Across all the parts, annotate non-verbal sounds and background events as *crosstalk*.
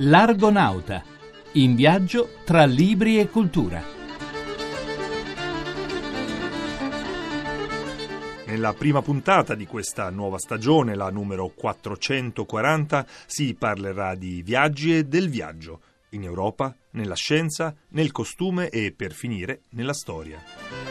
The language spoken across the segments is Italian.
L'Argonauta, in viaggio tra libri e cultura. Nella prima puntata di questa nuova stagione, la numero 440, si parlerà di viaggi e del viaggio, in Europa, nella scienza, nel costume e, per finire, nella storia.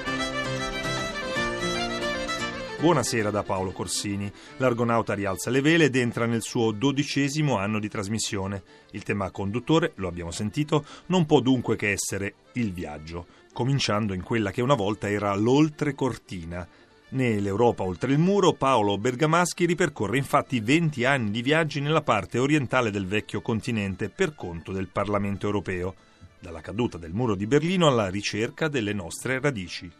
Buonasera da Paolo Corsini. L'Argonauta rialza le vele ed entra nel suo dodicesimo anno di trasmissione. Il tema conduttore, lo abbiamo sentito, non può dunque che essere il viaggio, cominciando in quella che una volta era l'oltrecortina. Nell'Europa oltre il muro, Paolo Bergamaschi ripercorre infatti 20 anni di viaggi nella parte orientale del vecchio continente per conto del Parlamento europeo, dalla caduta del muro di Berlino alla ricerca delle nostre radici.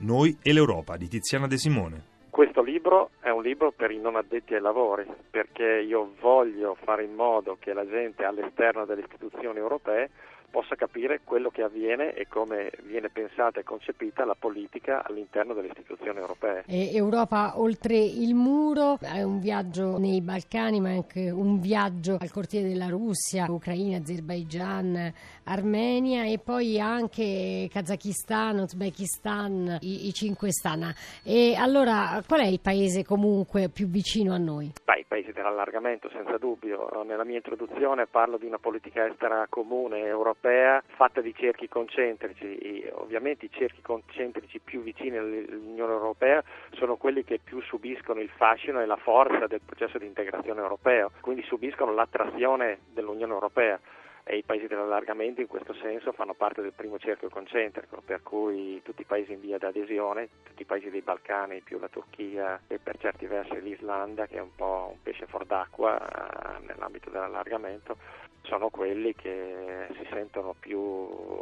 Noi e l'Europa di Tiziana De Simone. Questo libro è un libro per i non addetti ai lavori, perché io voglio fare in modo che la gente all'esterno delle istituzioni europee possa capire quello che avviene e come viene pensata e concepita la politica all'interno delle istituzioni europee. E Europa oltre il muro è un viaggio nei Balcani, ma anche un viaggio al cortile della Russia, Ucraina, Azerbaijan, Armenia e poi anche Kazakistan, Uzbekistan, i, i cinque stan. E allora qual è il paese comunque più vicino a noi? Beh, paesi dell'allargamento, senza dubbio. Nella mia introduzione parlo di una politica estera comune europea fatta di cerchi concentrici. ovviamente i cerchi concentrici più vicini all'Unione Europea sono quelli che più subiscono il fascino e la forza del processo di integrazione europeo, quindi subiscono l'attrazione dell'Unione Europea e i paesi dell'allargamento in questo senso fanno parte del primo cerchio concentrico, per cui tutti i paesi in via d'adesione, tutti i paesi dei Balcani, più la Turchia e per certi versi l'Islanda, che è un po' un pesce fuor d'acqua eh, nell'ambito dell'allargamento, sono quelli che si sentono più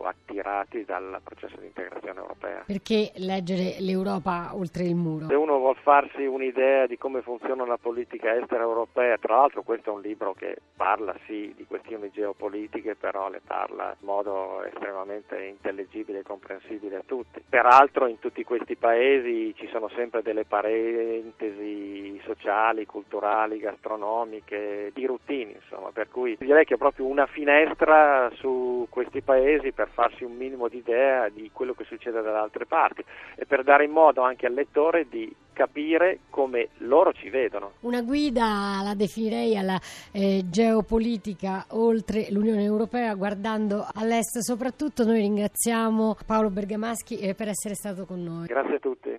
attirati dal processo di integrazione europea. Perché leggere l'Europa oltre il muro? Se uno vuol farsi un'idea di come funziona la politica estera europea, tra l'altro questo è un libro che parla sì di questioni geopolitiche, però le parla in modo estremamente intellegibile e comprensibile a tutti. Peraltro in tutti questi paesi ci sono sempre delle parentesi sociali, culturali, gastronomiche, di routine, insomma, per cui direi che proprio proprio una finestra su questi paesi per farsi un minimo di idea di quello che succede dalle altre parti e per dare in modo anche al lettore di capire come loro ci vedono. Una guida la definirei alla eh, geopolitica oltre l'Unione Europea guardando all'est soprattutto. Noi ringraziamo Paolo Bergamaschi eh, per essere stato con noi. Grazie a tutti.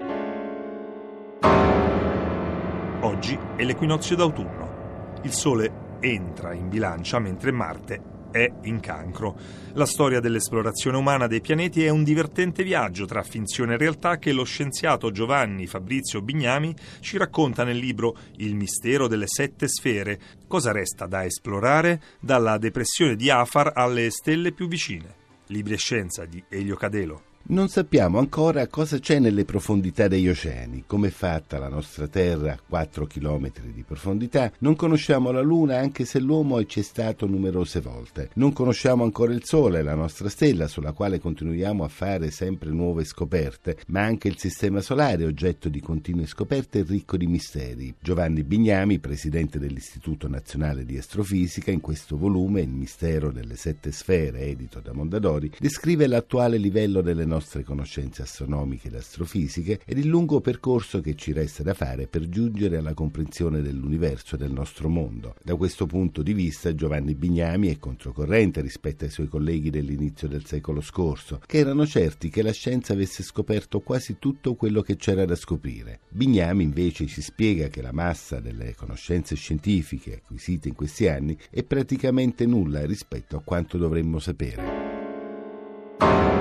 Oggi è l'equinozio d'autunno. Il sole entra in bilancia mentre Marte è in cancro. La storia dell'esplorazione umana dei pianeti è un divertente viaggio tra finzione e realtà che lo scienziato Giovanni Fabrizio Bignami ci racconta nel libro Il mistero delle sette sfere. Cosa resta da esplorare dalla depressione di Afar alle stelle più vicine. Libri e scienza di Elio Cadelo. Non sappiamo ancora cosa c'è nelle profondità degli oceani, come è fatta la nostra Terra a 4 km di profondità. Non conosciamo la Luna anche se l'uomo è stato numerose volte. Non conosciamo ancora il Sole, la nostra stella sulla quale continuiamo a fare sempre nuove scoperte, ma anche il Sistema Solare, oggetto di continue scoperte e ricco di misteri. Giovanni Bignami, presidente dell'Istituto Nazionale di Astrofisica, in questo volume Il mistero delle sette sfere, edito da Mondadori, descrive l'attuale livello delle nostre nostre conoscenze astronomiche ed astrofisiche ed il lungo percorso che ci resta da fare per giungere alla comprensione dell'universo e del nostro mondo. Da questo punto di vista Giovanni Bignami è controcorrente rispetto ai suoi colleghi dell'inizio del secolo scorso, che erano certi che la scienza avesse scoperto quasi tutto quello che c'era da scoprire. Bignami invece ci spiega che la massa delle conoscenze scientifiche acquisite in questi anni è praticamente nulla rispetto a quanto dovremmo sapere.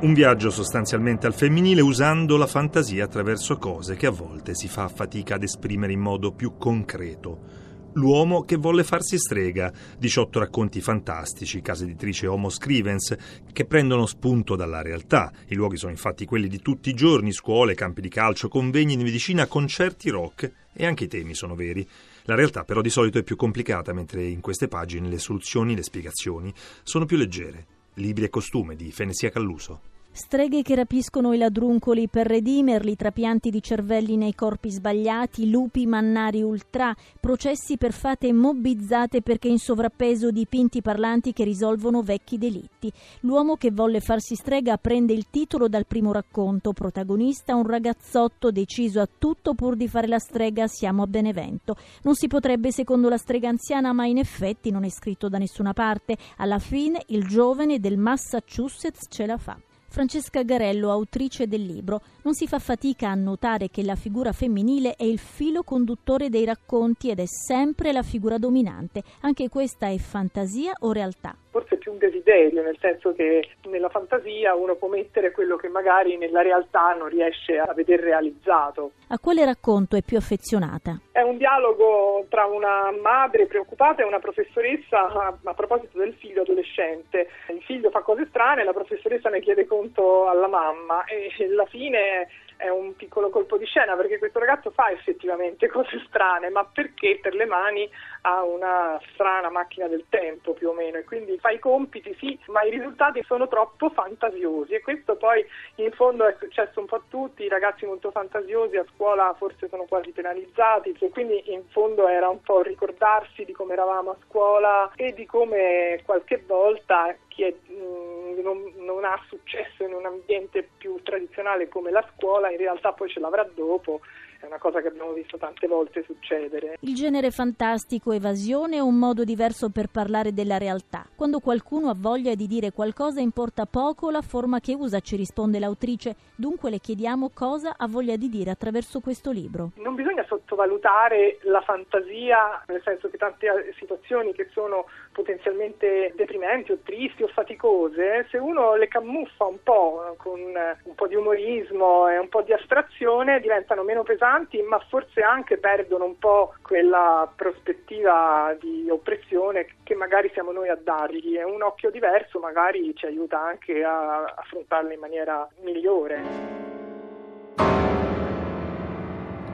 Un viaggio sostanzialmente al femminile usando la fantasia attraverso cose che a volte si fa fatica ad esprimere in modo più concreto. L'uomo che volle farsi strega, 18 racconti fantastici, casa editrice Homo Scrivens, che prendono spunto dalla realtà. I luoghi sono infatti quelli di tutti i giorni, scuole, campi di calcio, convegni di medicina, concerti rock e anche i temi sono veri. La realtà però di solito è più complicata, mentre in queste pagine le soluzioni, le spiegazioni sono più leggere. Libri e costume di Fenesia Calluso. Streghe che rapiscono i ladruncoli per redimerli, trapianti di cervelli nei corpi sbagliati, lupi mannari ultra, processi per fate mobbizzate perché in sovrappeso dipinti parlanti che risolvono vecchi delitti. L'uomo che volle farsi strega prende il titolo dal primo racconto, protagonista un ragazzotto deciso a tutto pur di fare la strega, siamo a Benevento. Non si potrebbe secondo la strega anziana, ma in effetti non è scritto da nessuna parte. Alla fine il giovane del Massachusetts ce la fa. Francesca Garello, autrice del libro, non si fa fatica a notare che la figura femminile è il filo conduttore dei racconti ed è sempre la figura dominante. Anche questa è fantasia o realtà? forse più un desiderio, nel senso che nella fantasia uno può mettere quello che magari nella realtà non riesce a vedere realizzato. A quale racconto è più affezionata? È un dialogo tra una madre preoccupata e una professoressa a, a proposito del figlio adolescente. Il figlio fa cose strane, la professoressa ne chiede conto alla mamma e alla fine è un piccolo colpo di scena perché questo ragazzo fa effettivamente *laughs* cose strane, ma perché per le mani ha una strana macchina del tempo più o meno e quindi fa i compiti sì, ma i risultati sono troppo fantasiosi e questo poi in fondo è successo un po' a tutti, i ragazzi molto fantasiosi a scuola forse sono quasi penalizzati e quindi in fondo era un po' ricordarsi di come eravamo a scuola e di come qualche volta chi è, mh, non, non ha successo in un ambiente più tradizionale come la scuola in realtà poi ce l'avrà dopo è una cosa che abbiamo visto tante volte succedere. Il genere fantastico evasione è un modo diverso per parlare della realtà. Quando qualcuno ha voglia di dire qualcosa importa poco la forma che usa, ci risponde l'autrice. Dunque le chiediamo cosa ha voglia di dire attraverso questo libro. Non bisogna sottovalutare la fantasia, nel senso che tante situazioni che sono potenzialmente deprimenti o tristi o faticose, se uno le camuffa un po' con un po' di umorismo e un po' di astrazione diventano meno pesanti ma forse anche perdono un po' quella prospettiva di oppressione che magari siamo noi a dargli e un occhio diverso magari ci aiuta anche a affrontarla in maniera migliore.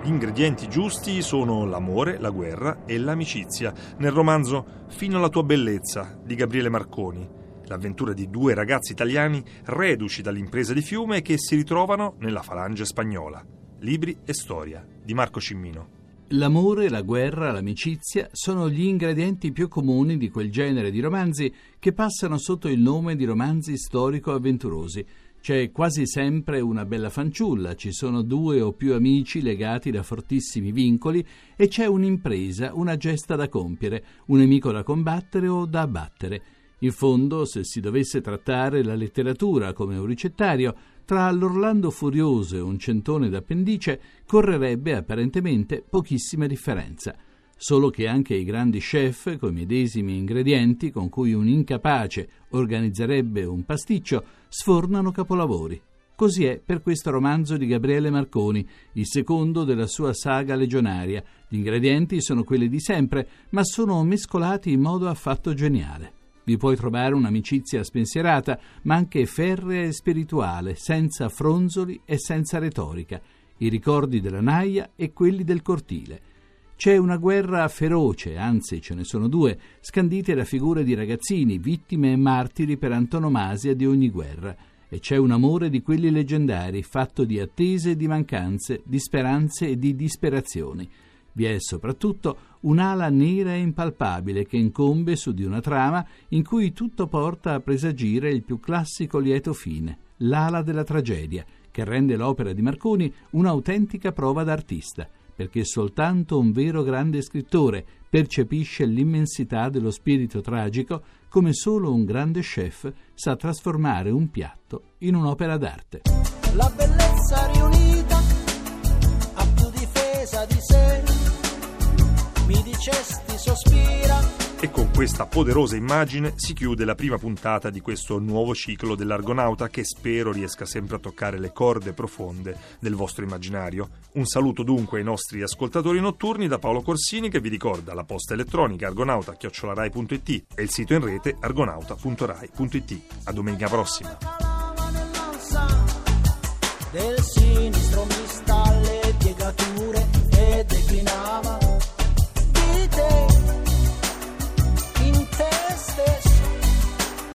Gli ingredienti giusti sono l'amore, la guerra e l'amicizia. Nel romanzo Fino alla tua bellezza di Gabriele Marconi, l'avventura di due ragazzi italiani reduci dall'impresa di fiume che si ritrovano nella falange spagnola. Libri e storia di Marco Cimmino. L'amore, la guerra, l'amicizia sono gli ingredienti più comuni di quel genere di romanzi che passano sotto il nome di romanzi storico-avventurosi. C'è quasi sempre una bella fanciulla, ci sono due o più amici legati da fortissimi vincoli e c'è un'impresa, una gesta da compiere, un nemico da combattere o da abbattere. In fondo, se si dovesse trattare la letteratura come un ricettario, tra l'Orlando Furioso e un centone d'appendice correrebbe apparentemente pochissima differenza, solo che anche i grandi chef, coi medesimi ingredienti con cui un incapace organizzerebbe un pasticcio, sfornano capolavori. Così è per questo romanzo di Gabriele Marconi, il secondo della sua saga legionaria. Gli ingredienti sono quelli di sempre, ma sono mescolati in modo affatto geniale. Vi puoi trovare un'amicizia spensierata, ma anche ferrea e spirituale, senza fronzoli e senza retorica, i ricordi della naia e quelli del cortile. C'è una guerra feroce, anzi ce ne sono due, scandite da figure di ragazzini, vittime e martiri per antonomasia di ogni guerra, e c'è un amore di quelli leggendari, fatto di attese e di mancanze, di speranze e di disperazioni. Vi è soprattutto un'ala nera e impalpabile che incombe su di una trama in cui tutto porta a presagire il più classico lieto fine, l'ala della tragedia, che rende l'opera di Marconi un'autentica prova d'artista, perché soltanto un vero grande scrittore percepisce l'immensità dello spirito tragico come solo un grande chef sa trasformare un piatto in un'opera d'arte. La bellezza riunita a più difesa di sé mi dicesti sospira. E con questa poderosa immagine si chiude la prima puntata di questo nuovo ciclo dell'Argonauta che spero riesca sempre a toccare le corde profonde del vostro immaginario. Un saluto dunque ai nostri ascoltatori notturni da Paolo Corsini che vi ricorda la posta elettronica argonauta.rai.it e il sito in rete argonauta.rai.it. A domenica prossima. Del sinistro mista alle piegature e declinava day.